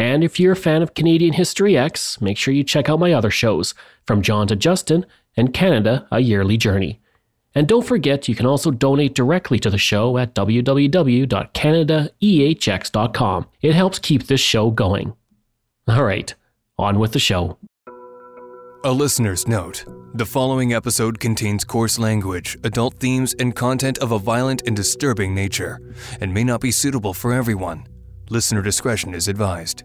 And if you're a fan of Canadian History X, make sure you check out my other shows, From John to Justin and Canada, A Yearly Journey. And don't forget, you can also donate directly to the show at www.canadaehx.com. It helps keep this show going. All right, on with the show. A listener's note the following episode contains coarse language, adult themes, and content of a violent and disturbing nature, and may not be suitable for everyone. Listener discretion is advised.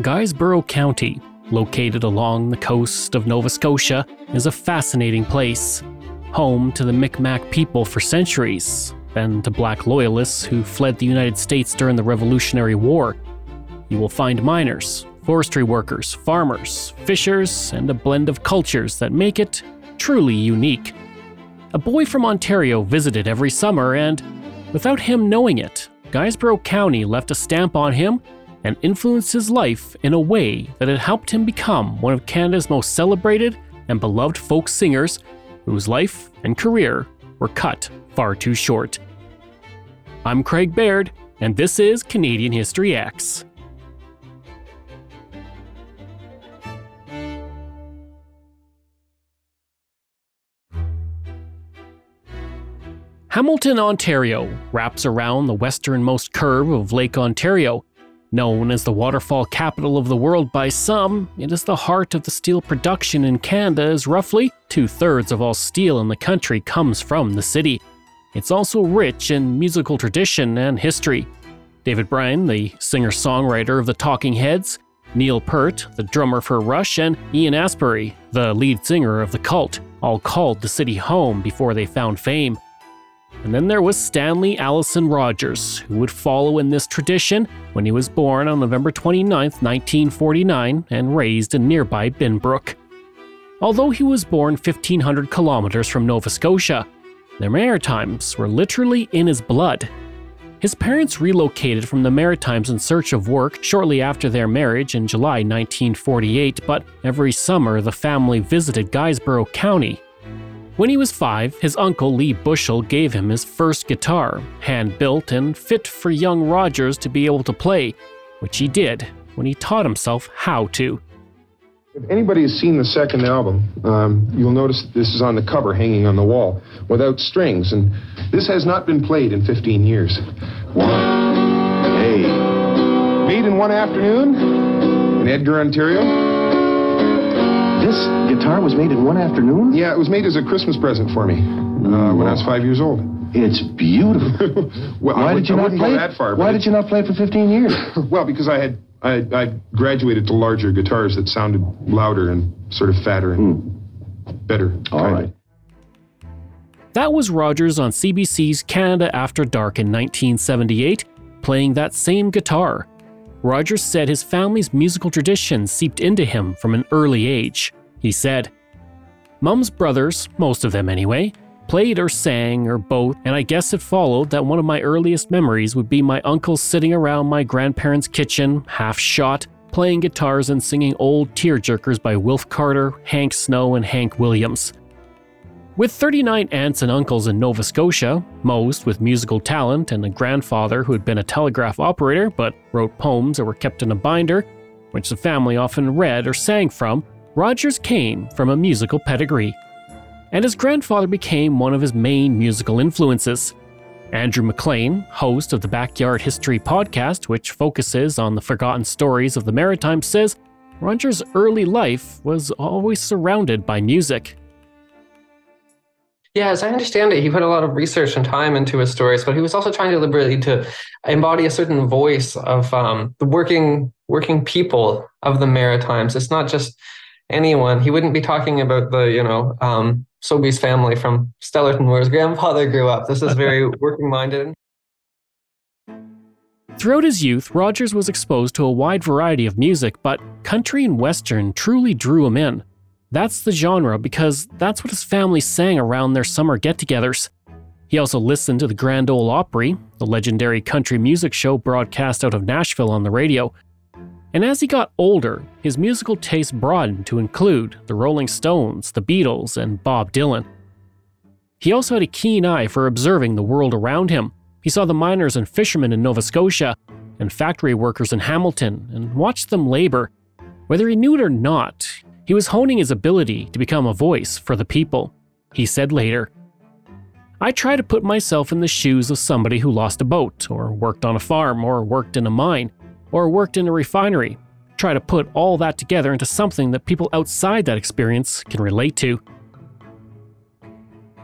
Guysborough County, located along the coast of Nova Scotia, is a fascinating place. Home to the Micmac people for centuries, and to black loyalists who fled the United States during the Revolutionary War. You will find miners, forestry workers, farmers, fishers, and a blend of cultures that make it truly unique. A boy from Ontario visited every summer, and without him knowing it, Guysborough County left a stamp on him and influenced his life in a way that had helped him become one of Canada's most celebrated and beloved folk singers whose life and career were cut far too short. I'm Craig Baird, and this is Canadian History X. Hamilton, Ontario wraps around the westernmost curve of Lake Ontario. Known as the waterfall capital of the world by some, it is the heart of the steel production in Canada, as roughly two thirds of all steel in the country comes from the city. It's also rich in musical tradition and history. David Byrne, the singer songwriter of the Talking Heads, Neil Peart, the drummer for Rush, and Ian Astbury, the lead singer of The Cult, all called the city home before they found fame. And then there was Stanley Allison Rogers, who would follow in this tradition when he was born on November 29, 1949, and raised in nearby Binbrook. Although he was born 1,500 kilometers from Nova Scotia, the Maritimes were literally in his blood. His parents relocated from the Maritimes in search of work shortly after their marriage in July 1948, but every summer the family visited Guysborough County when he was five, his uncle Lee Bushell gave him his first guitar, hand built and fit for young Rogers to be able to play, which he did when he taught himself how to. If anybody has seen the second album, um, you'll notice this is on the cover hanging on the wall without strings, and this has not been played in 15 years. One, hey, made in one afternoon in Edgar, Ontario. This guitar was made in one afternoon? Yeah, it was made as a Christmas present for me uh, when I was five years old. It's beautiful. well, why I did you I not play? that far? Why did you not play it for 15 years? well, because I had I, I, graduated to larger guitars that sounded louder and sort of fatter and hmm. better. All right. That was Rogers on CBC's Canada After Dark in 1978, playing that same guitar. Rogers said his family's musical tradition seeped into him from an early age. He said, Mum's brothers, most of them anyway, played or sang or both, and I guess it followed that one of my earliest memories would be my uncle sitting around my grandparents' kitchen, half shot, playing guitars and singing old tearjerkers by Wilf Carter, Hank Snow, and Hank Williams. With 39 aunts and uncles in Nova Scotia, most with musical talent, and a grandfather who had been a telegraph operator but wrote poems that were kept in a binder, which the family often read or sang from, Rogers came from a musical pedigree. And his grandfather became one of his main musical influences. Andrew McLean, host of the Backyard History podcast, which focuses on the forgotten stories of the Maritimes, says Rogers' early life was always surrounded by music. Yeah, as I understand it, he put a lot of research and time into his stories, but he was also trying deliberately to embody a certain voice of um, the working working people of the Maritimes. It's not just anyone. He wouldn't be talking about the you know um, Sobeys family from Stellarton, where his grandfather grew up. This is very working minded. Throughout his youth, Rogers was exposed to a wide variety of music, but country and western truly drew him in. That's the genre because that's what his family sang around their summer get togethers. He also listened to the Grand Ole Opry, the legendary country music show broadcast out of Nashville on the radio. And as he got older, his musical taste broadened to include the Rolling Stones, the Beatles, and Bob Dylan. He also had a keen eye for observing the world around him. He saw the miners and fishermen in Nova Scotia and factory workers in Hamilton and watched them labor. Whether he knew it or not, he was honing his ability to become a voice for the people. He said later, I try to put myself in the shoes of somebody who lost a boat, or worked on a farm, or worked in a mine, or worked in a refinery. Try to put all that together into something that people outside that experience can relate to.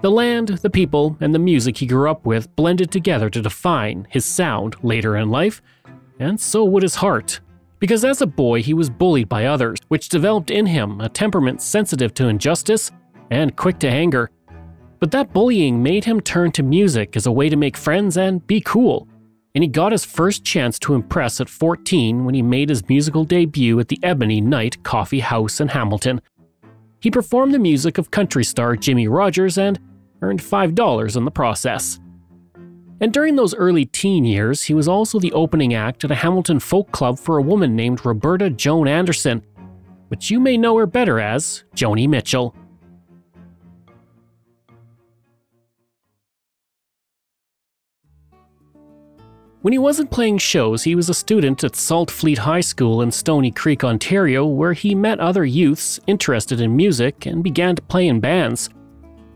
The land, the people, and the music he grew up with blended together to define his sound later in life, and so would his heart. Because as a boy, he was bullied by others, which developed in him a temperament sensitive to injustice and quick to anger. But that bullying made him turn to music as a way to make friends and be cool. And he got his first chance to impress at 14 when he made his musical debut at the Ebony Night Coffee House in Hamilton. He performed the music of country star Jimmie Rodgers and earned $5 in the process. And during those early teen years, he was also the opening act at a Hamilton folk club for a woman named Roberta Joan Anderson, which you may know her better as Joni Mitchell. When he wasn't playing shows, he was a student at Saltfleet High School in Stoney Creek, Ontario, where he met other youths interested in music and began to play in bands.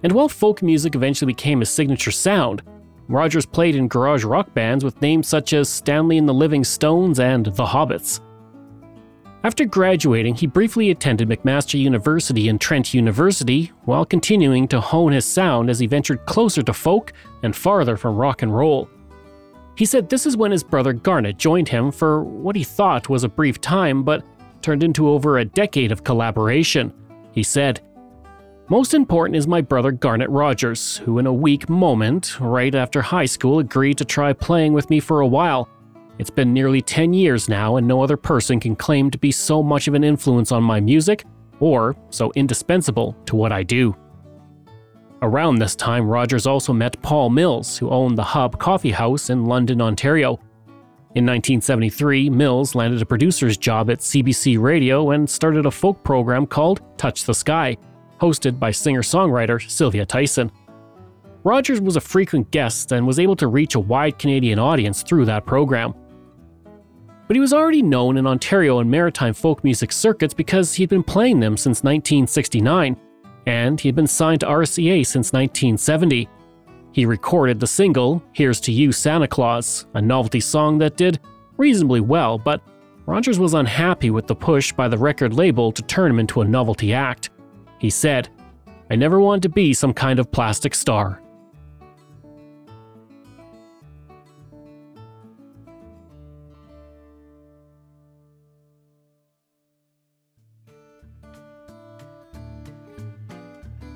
And while folk music eventually became his signature sound, Rogers played in garage rock bands with names such as Stanley and the Living Stones and The Hobbits. After graduating, he briefly attended McMaster University and Trent University while continuing to hone his sound as he ventured closer to folk and farther from rock and roll. He said this is when his brother Garnet joined him for what he thought was a brief time, but turned into over a decade of collaboration. He said, Most important is my brother Garnet Rogers, who, in a weak moment, right after high school, agreed to try playing with me for a while. It's been nearly 10 years now, and no other person can claim to be so much of an influence on my music or so indispensable to what I do. Around this time, Rogers also met Paul Mills, who owned the Hub Coffee House in London, Ontario. In 1973, Mills landed a producer's job at CBC Radio and started a folk program called Touch the Sky, hosted by singer songwriter Sylvia Tyson. Rogers was a frequent guest and was able to reach a wide Canadian audience through that program. But he was already known in Ontario and maritime folk music circuits because he'd been playing them since 1969 and he had been signed to RCA since 1970. He recorded the single, Here's to You, Santa Claus, a novelty song that did reasonably well, but Rogers was unhappy with the push by the record label to turn him into a novelty act. He said, I never wanted to be some kind of plastic star.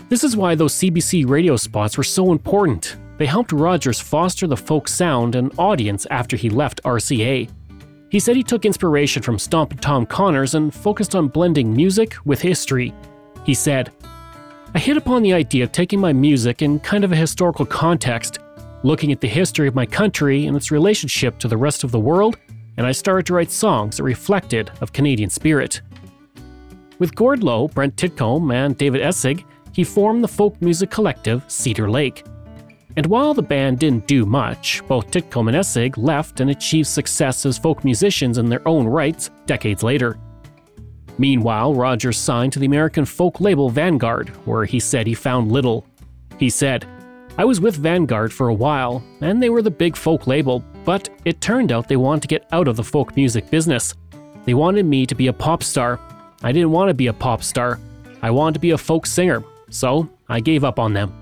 This is why those CBC radio spots were so important. They helped Rogers foster the folk sound and audience after he left RCA. He said he took inspiration from Stompin' Tom Connors and focused on blending music with history. He said, I hit upon the idea of taking my music in kind of a historical context, looking at the history of my country and its relationship to the rest of the world, and I started to write songs that reflected of Canadian spirit. With Gord Lowe, Brent Titcomb, and David Essig, he formed the folk music collective Cedar Lake. And while the band didn't do much, both Titcomb and Essig left and achieved success as folk musicians in their own rights decades later. Meanwhile, Rogers signed to the American folk label Vanguard, where he said he found little. He said, I was with Vanguard for a while, and they were the big folk label, but it turned out they wanted to get out of the folk music business. They wanted me to be a pop star. I didn't want to be a pop star. I wanted to be a folk singer, so I gave up on them.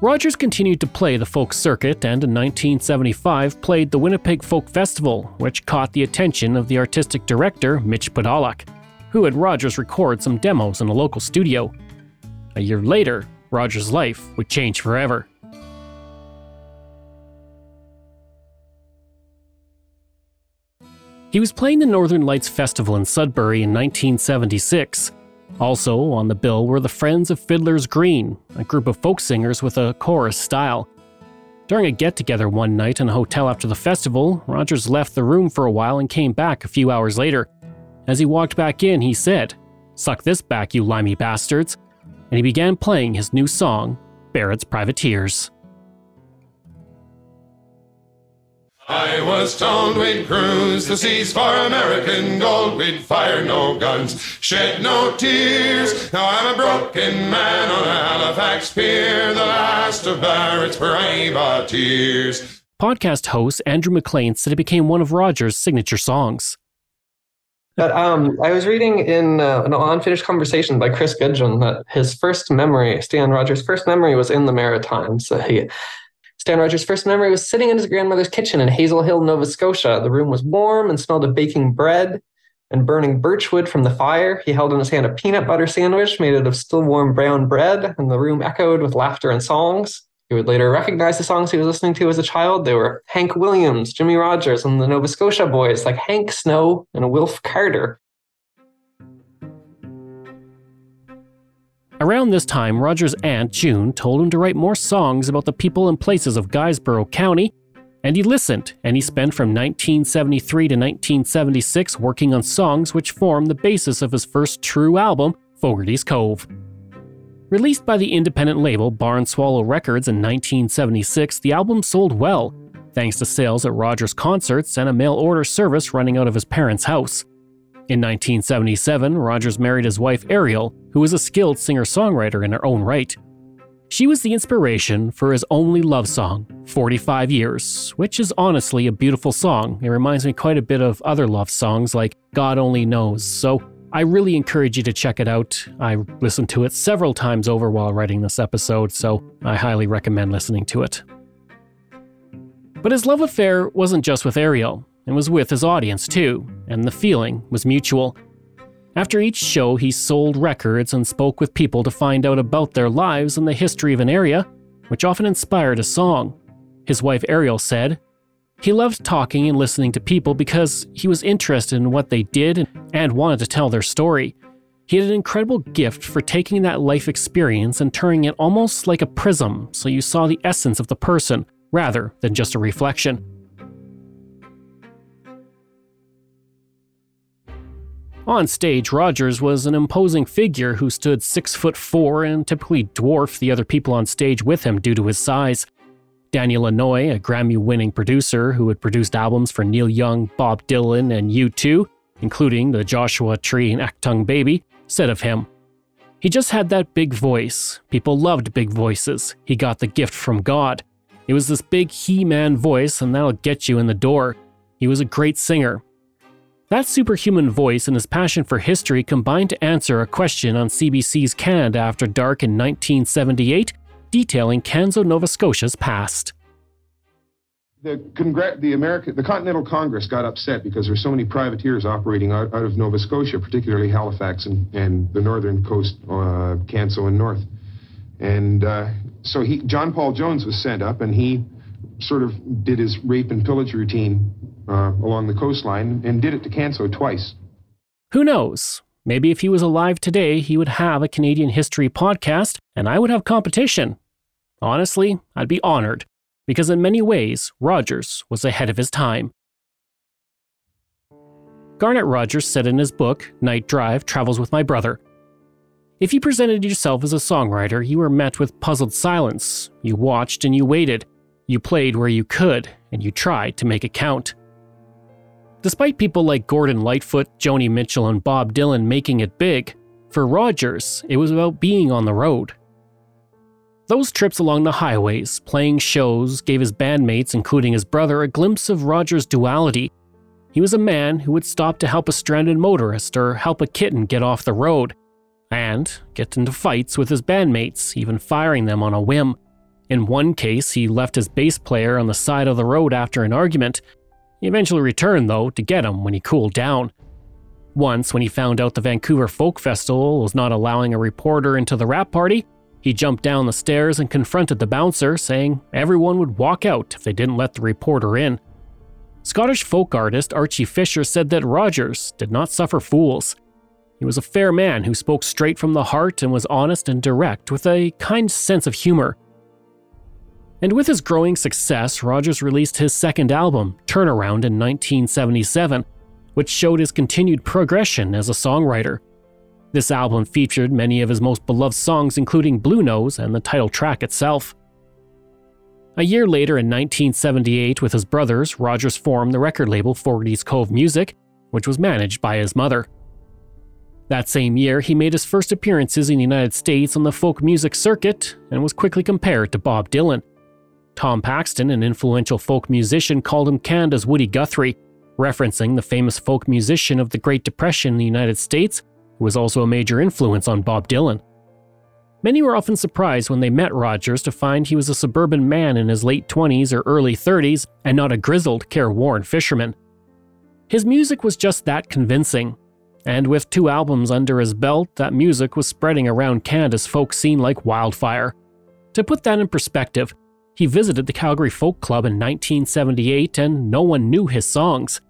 Rogers continued to play the folk circuit and in 1975 played the Winnipeg Folk Festival, which caught the attention of the artistic director Mitch Podolak, who had Rogers record some demos in a local studio. A year later, Rogers' life would change forever. He was playing the Northern Lights Festival in Sudbury in 1976. Also on the bill were the Friends of Fiddler's Green, a group of folk singers with a chorus style. During a get together one night in a hotel after the festival, Rogers left the room for a while and came back a few hours later. As he walked back in, he said, Suck this back, you limey bastards, and he began playing his new song, Barrett's Privateers. I was told we'd cruise the seas for American gold. We'd fire no guns, shed no tears. Now I'm a broken man on a Halifax pier, the last of Barrett's privateers. Podcast host Andrew McLean said it became one of Rogers' signature songs. But um, I was reading in uh, an unfinished conversation by Chris Gudgeon that his first memory, Stan Rogers' first memory, was in the Maritimes. So he Stan Rogers' first memory was sitting in his grandmother's kitchen in Hazel Hill, Nova Scotia. The room was warm and smelled of baking bread and burning birchwood from the fire. He held in his hand a peanut butter sandwich made out of still warm brown bread, and the room echoed with laughter and songs. He would later recognize the songs he was listening to as a child. They were Hank Williams, Jimmie Rodgers, and the Nova Scotia boys like Hank Snow and Wilf Carter. Around this time, Rogers' aunt, June, told him to write more songs about the people and places of Guysborough County, and he listened, and he spent from 1973 to 1976 working on songs which formed the basis of his first true album, Fogarty's Cove. Released by the independent label Barn Swallow Records in 1976, the album sold well, thanks to sales at Rogers concerts and a mail order service running out of his parents' house. In 1977, Rogers married his wife Ariel, who was a skilled singer songwriter in her own right. She was the inspiration for his only love song, 45 Years, which is honestly a beautiful song. It reminds me quite a bit of other love songs like God Only Knows, so I really encourage you to check it out. I listened to it several times over while writing this episode, so I highly recommend listening to it. But his love affair wasn't just with Ariel and was with his audience too, and the feeling was mutual. After each show, he sold records and spoke with people to find out about their lives and the history of an area, which often inspired a song. His wife Ariel said, He loved talking and listening to people because he was interested in what they did and wanted to tell their story. He had an incredible gift for taking that life experience and turning it almost like a prism so you saw the essence of the person rather than just a reflection. On stage, Rogers was an imposing figure who stood six foot four and typically dwarfed the other people on stage with him due to his size. Danny Lanois, a Grammy winning producer who had produced albums for Neil Young, Bob Dylan, and U2, including the Joshua Tree and Achtung Baby, said of him He just had that big voice. People loved big voices. He got the gift from God. It was this big He Man voice, and that'll get you in the door. He was a great singer. That superhuman voice and his passion for history combined to answer a question on CBC's Canada After Dark in 1978, detailing Canso, Nova Scotia's past. The, the America, the Continental Congress got upset because there's so many privateers operating out, out of Nova Scotia, particularly Halifax and, and the northern coast, uh, Canso and north. And uh, so he, John Paul Jones was sent up, and he sort of did his rape and pillage routine uh, along the coastline and did it to Canso twice. Who knows? Maybe if he was alive today, he would have a Canadian history podcast and I would have competition. Honestly, I'd be honored, because in many ways, Rogers was ahead of his time. Garnet Rogers said in his book, Night Drive Travels with My Brother If you presented yourself as a songwriter, you were met with puzzled silence. You watched and you waited. You played where you could, and you tried to make it count. Despite people like Gordon Lightfoot, Joni Mitchell, and Bob Dylan making it big, for Rogers, it was about being on the road. Those trips along the highways, playing shows, gave his bandmates, including his brother, a glimpse of Rogers' duality. He was a man who would stop to help a stranded motorist or help a kitten get off the road, and get into fights with his bandmates, even firing them on a whim. In one case, he left his bass player on the side of the road after an argument, he eventually returned, though, to get him when he cooled down. Once, when he found out the Vancouver Folk Festival was not allowing a reporter into the wrap party, he jumped down the stairs and confronted the bouncer, saying everyone would walk out if they didn't let the reporter in. Scottish folk artist Archie Fisher said that Rogers did not suffer fools. He was a fair man who spoke straight from the heart and was honest and direct with a kind sense of humor. And with his growing success, Rogers released his second album, Turnaround, in 1977, which showed his continued progression as a songwriter. This album featured many of his most beloved songs, including Bluenose and the title track itself. A year later, in 1978, with his brothers, Rogers formed the record label Fogarty's Cove Music, which was managed by his mother. That same year, he made his first appearances in the United States on the folk music circuit and was quickly compared to Bob Dylan. Tom Paxton, an influential folk musician, called him Canada's Woody Guthrie, referencing the famous folk musician of the Great Depression in the United States, who was also a major influence on Bob Dylan. Many were often surprised when they met Rogers to find he was a suburban man in his late 20s or early 30s and not a grizzled, careworn fisherman. His music was just that convincing, and with two albums under his belt, that music was spreading around Canada's folk scene like wildfire. To put that in perspective, he visited the Calgary Folk Club in 1978 and no one knew his songs.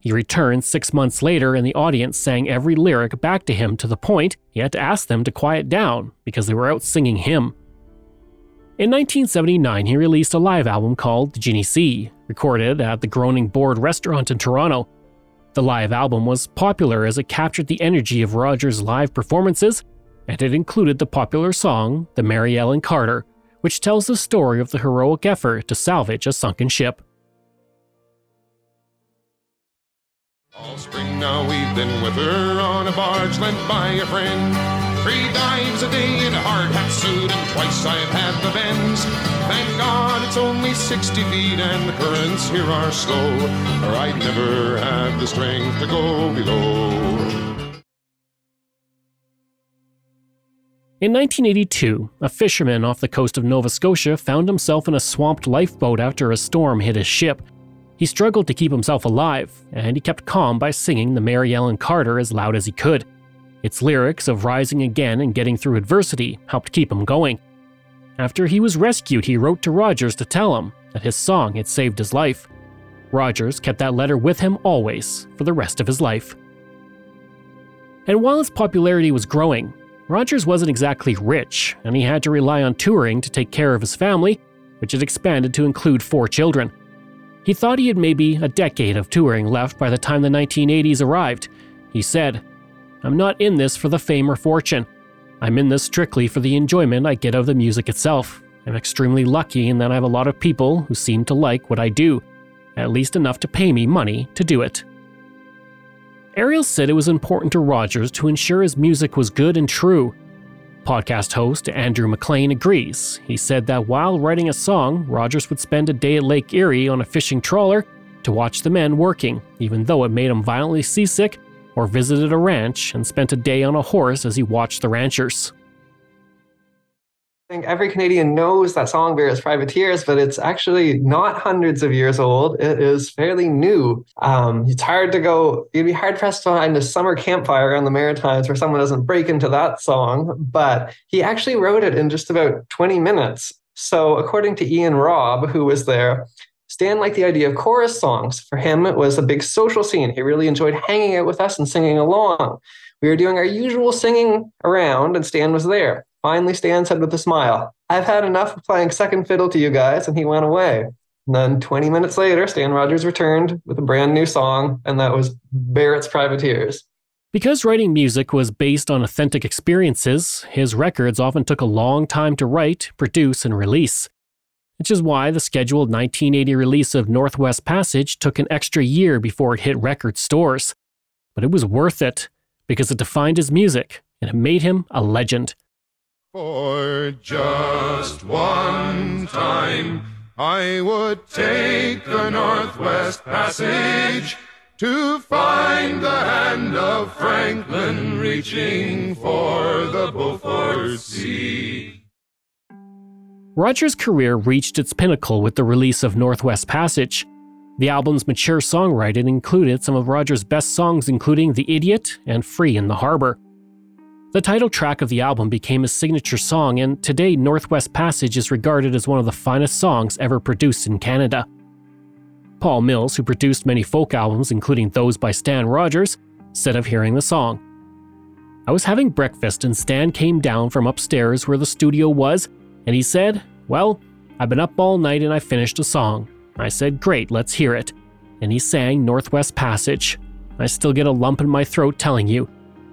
He returned six months later, and the audience sang every lyric back to him to the point he had to ask them to quiet down because they were out singing him. In 1979, he released a live album called The Genesee, recorded at the Groaning Board restaurant in Toronto. The live album was popular as it captured the energy of Rogers' live performances, and it included the popular song, The Mary Ellen Carter, which tells the story of the heroic effort to salvage a sunken ship. All spring now we've been with her on a barge lent by a friend. Three dives a day in a hard hat suit, and twice I've had the bends. Thank God it's only 60 feet and the currents here are slow, or I'd never have the strength to go below. In 1982, a fisherman off the coast of Nova Scotia found himself in a swamped lifeboat after a storm hit his ship. He struggled to keep himself alive, and he kept calm by singing the Mary Ellen Carter as loud as he could. Its lyrics of rising again and getting through adversity helped keep him going. After he was rescued, he wrote to Rogers to tell him that his song had saved his life. Rogers kept that letter with him always for the rest of his life. And while his popularity was growing, Rogers wasn't exactly rich, and he had to rely on touring to take care of his family, which had expanded to include four children. He thought he had maybe a decade of touring left by the time the 1980s arrived. He said, I'm not in this for the fame or fortune. I'm in this strictly for the enjoyment I get of the music itself. I'm extremely lucky in that I have a lot of people who seem to like what I do, at least enough to pay me money to do it. Ariel said it was important to Rogers to ensure his music was good and true, Podcast host Andrew McLean agrees. He said that while writing a song, Rogers would spend a day at Lake Erie on a fishing trawler to watch the men working, even though it made him violently seasick, or visited a ranch and spent a day on a horse as he watched the ranchers. Think every Canadian knows that song Barrett's Privateers, but it's actually not hundreds of years old. It is fairly new. Um, it's hard to go, you'd be hard pressed to find a summer campfire on the Maritimes where someone doesn't break into that song, but he actually wrote it in just about 20 minutes. So, according to Ian Robb, who was there, Stan liked the idea of chorus songs. For him, it was a big social scene. He really enjoyed hanging out with us and singing along. We were doing our usual singing around, and Stan was there. Finally, Stan said with a smile, I've had enough of playing second fiddle to you guys, and he went away. And then 20 minutes later, Stan Rogers returned with a brand new song, and that was Barrett's Privateers. Because writing music was based on authentic experiences, his records often took a long time to write, produce, and release. Which is why the scheduled 1980 release of Northwest Passage took an extra year before it hit record stores. But it was worth it, because it defined his music and it made him a legend. For just one time, I would take the Northwest Passage to find the hand of Franklin reaching for the Beaufort Sea. Rogers' career reached its pinnacle with the release of Northwest Passage. The album's mature songwriting included some of Rogers' best songs, including The Idiot and Free in the Harbor. The title track of the album became his signature song, and today Northwest Passage is regarded as one of the finest songs ever produced in Canada. Paul Mills, who produced many folk albums, including those by Stan Rogers, said of hearing the song. I was having breakfast and Stan came down from upstairs where the studio was, and he said, Well, I've been up all night and I finished a song. I said, Great, let's hear it. And he sang Northwest Passage. I still get a lump in my throat telling you.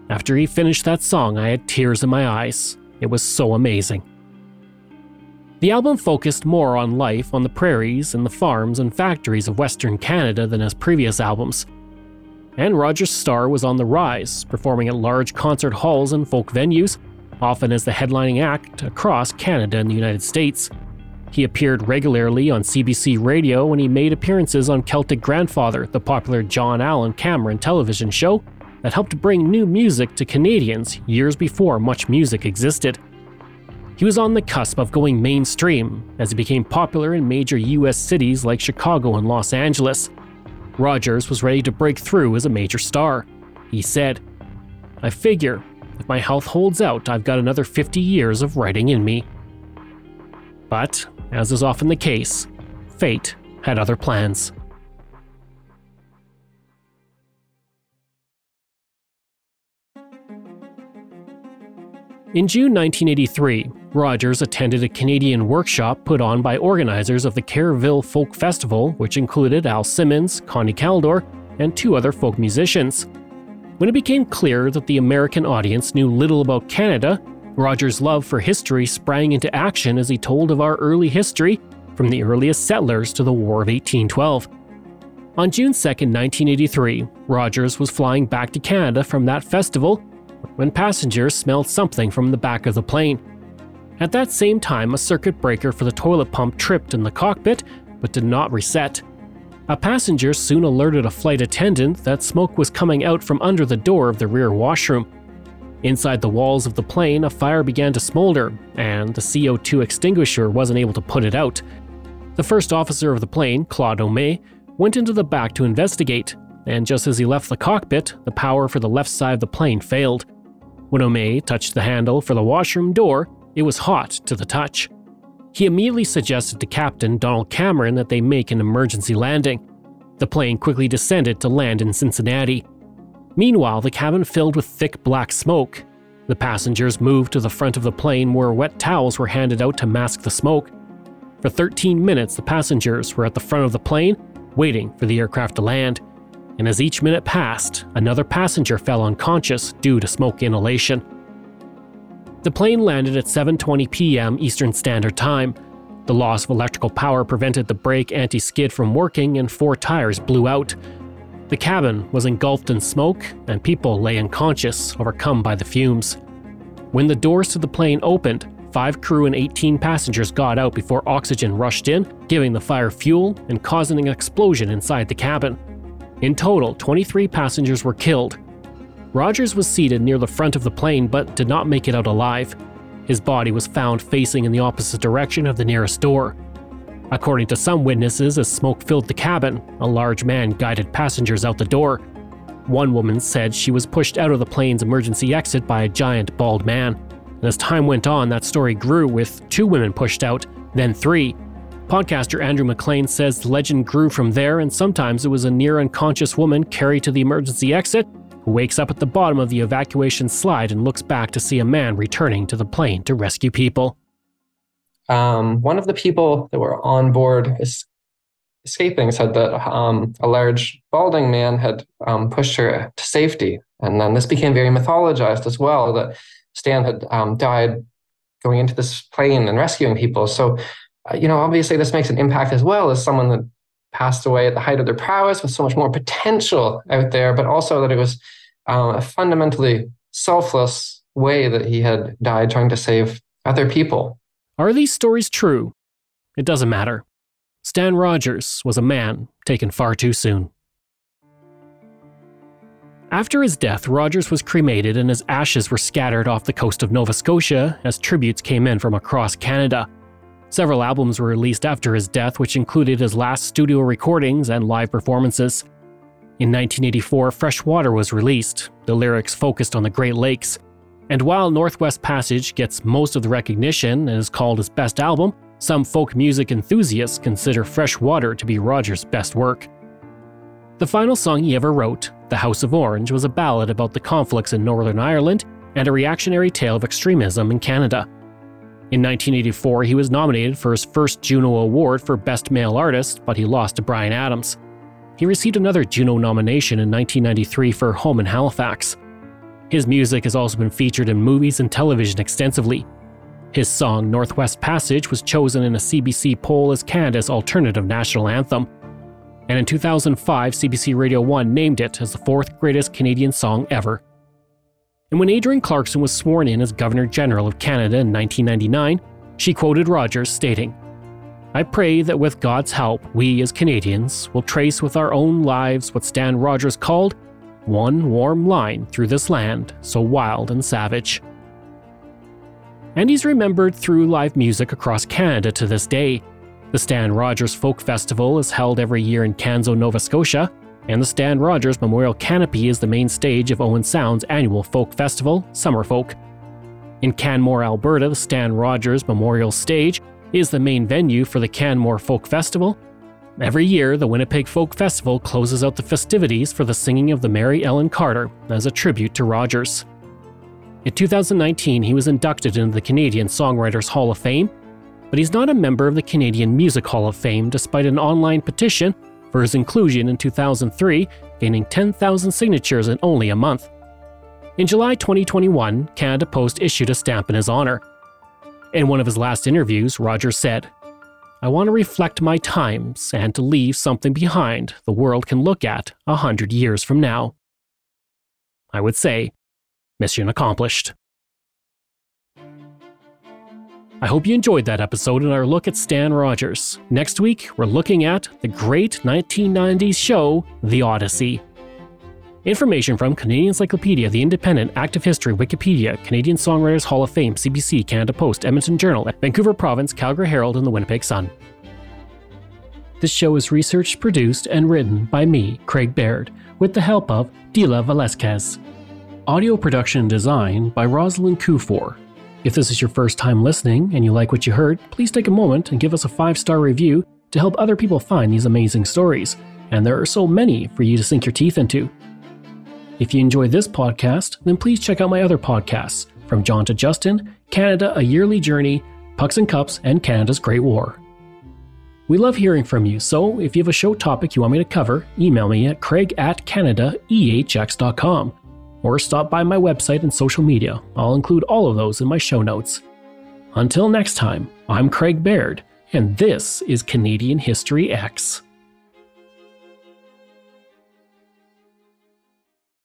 After he finished that song, I had tears in my eyes. It was so amazing. The album focused more on life on the prairies and the farms and factories of Western Canada than his previous albums. And Rogers' star was on the rise, performing at large concert halls and folk venues, often as the headlining act across Canada and the United States. He appeared regularly on CBC radio and he made appearances on Celtic Grandfather, the popular John Allan Cameron television show that helped bring new music to Canadians years before MuchMusic existed. He was on the cusp of going mainstream as he became popular in major US cities like Chicago and Los Angeles. Rogers was ready to break through as a major star. He said, I figure if my health holds out, I've got another 50 years of writing in me. But, as is often the case, fate had other plans. In June 1983, Rogers attended a Canadian workshop put on by organizers of the Kerrville Folk Festival, which included Al Simmons, Connie Kaldor, and two other folk musicians. When it became clear that the American audience knew little about Canada, Rogers' love for history sprang into action as he told of our early history, from the earliest settlers to the War of 1812. On June 2, 1983, Rogers was flying back to Canada from that festival when passengers smelled something from the back of the plane. At that same time, a circuit breaker for the toilet pump tripped in the cockpit but did not reset. A passenger soon alerted a flight attendant that smoke was coming out from under the door of the rear washroom. Inside the walls of the plane, a fire began to smolder, and the CO2 extinguisher wasn't able to put it out. The first officer of the plane, Claude Ouimet, went into the back to investigate, and just as he left the cockpit, the power for the left side of the plane failed. When Ouimet touched the handle for the washroom door, it was hot to the touch. He immediately suggested to Captain Donald Cameron that they make an emergency landing. The plane quickly descended to land in Cincinnati. Meanwhile, the cabin filled with thick black smoke. The passengers moved to the front of the plane where wet towels were handed out to mask the smoke. For 13 minutes, the passengers were at the front of the plane, waiting for the aircraft to land and as each minute passed, another passenger fell unconscious due to smoke inhalation. The plane landed at 7:20 p.m. Eastern Standard Time. The loss of electrical power prevented the brake anti-skid from working and four tires blew out. The cabin was engulfed in smoke and people lay unconscious, overcome by the fumes. When the doors to the plane opened, five crew and 18 passengers got out before oxygen rushed in, giving the fire fuel and causing an explosion inside the cabin. In total, 23 passengers were killed. Rogers was seated near the front of the plane but did not make it out alive. His body was found facing in the opposite direction of the nearest door. According to some witnesses, as smoke filled the cabin, a large man guided passengers out the door. One woman said she was pushed out of the plane's emergency exit by a giant bald man. And as time went on, that story grew with two women pushed out, then three, Podcaster Andrew McLean says the legend grew from there, and sometimes it was a near unconscious woman carried to the emergency exit who wakes up at the bottom of the evacuation slide and looks back to see a man returning to the plane to rescue people. Um, one of the people that were on board es- escaping said that um, a large balding man had um, pushed her to safety. And then this became very mythologized as well that Stan had um, died going into this plane and rescuing people. So you know, obviously this makes an impact as well as someone that passed away at the height of their prowess with so much more potential out there, but also that it was um, a fundamentally selfless way that he had died trying to save other people. Are these stories true? It doesn't matter. Stan Rogers was a man taken far too soon. After his death, Rogers was cremated and his ashes were scattered off the coast of Nova Scotia as tributes came in from across Canada. Several albums were released after his death, which included his last studio recordings and live performances. In 1984, Fresh Water was released. The lyrics focused on the Great Lakes. And while Northwest Passage gets most of the recognition and is called his best album, Some folk music enthusiasts consider Fresh Water to be Rogers' best work. The final song he ever wrote, The House of Orange, was a ballad about the conflicts in Northern Ireland and a reactionary tale of extremism in Canada. In 1984, he was nominated for his first Juno Award for Best Male Artist, but he lost to Bryan Adams. He received another Juno nomination in 1993 for Home in Halifax. His music has also been featured in movies and television extensively. His song Northwest Passage was chosen in a CBC poll as Canada's alternative national anthem. And in 2005, CBC Radio 1 named it as the fourth greatest Canadian song ever. And when Adrienne Clarkson was sworn in as Governor General of Canada in 1999, she quoted Rogers, stating, I pray that with God's help, we as Canadians will trace with our own lives what Stan Rogers called one warm line through this land so wild and savage. And he's remembered through live music across Canada to this day. The Stan Rogers Folk Festival is held every year in Canso, Nova Scotia, and the Stan Rogers Memorial Canopy is the main stage of Owen Sound's annual folk festival, Summerfolk. In Canmore, Alberta, the Stan Rogers Memorial Stage is the main venue for the Canmore Folk Festival. Every year, the Winnipeg Folk Festival closes out the festivities for the singing of the Mary Ellen Carter as a tribute to Rogers. In 2019, he was inducted into the Canadian Songwriters Hall of Fame, but he's not a member of the Canadian Music Hall of Fame despite an online petition for his inclusion in 2003, gaining 10,000 signatures in only a month. In July 2021, Canada Post issued a stamp in his honor. In one of his last interviews, Rogers said, I want to reflect my times and to leave something behind the world can look at a hundred years from now. I would say, mission accomplished. I hope you enjoyed that episode and our look at Stan Rogers. Next week, we're looking at the great 1990s show, The Odyssey. Information from Canadian Encyclopedia, The Independent, Active History, Wikipedia, Canadian Songwriters Hall of Fame, CBC, Canada Post, Edmonton Journal, Vancouver Province, Calgary Herald, and the Winnipeg Sun. This show is researched, produced, and written by me, Craig Baird, with the help of Dila Velasquez. Audio production design by Rosalind Kufor. If this is your first time listening and you like what you heard, please take a moment and give us a five star review to help other people find these amazing stories. And there are so many for you to sink your teeth into. If you enjoy this podcast, then please check out my other podcasts From John to Justin, Canada A Yearly Journey, Pucks and Cups, and Canada's Great War. We love hearing from you, so if you have a show topic you want me to cover, email me at craig at canadaehx.com or stop by my website and social media. I'll include all of those in my show notes. Until next time, I'm Craig Baird, and this is Canadian History X.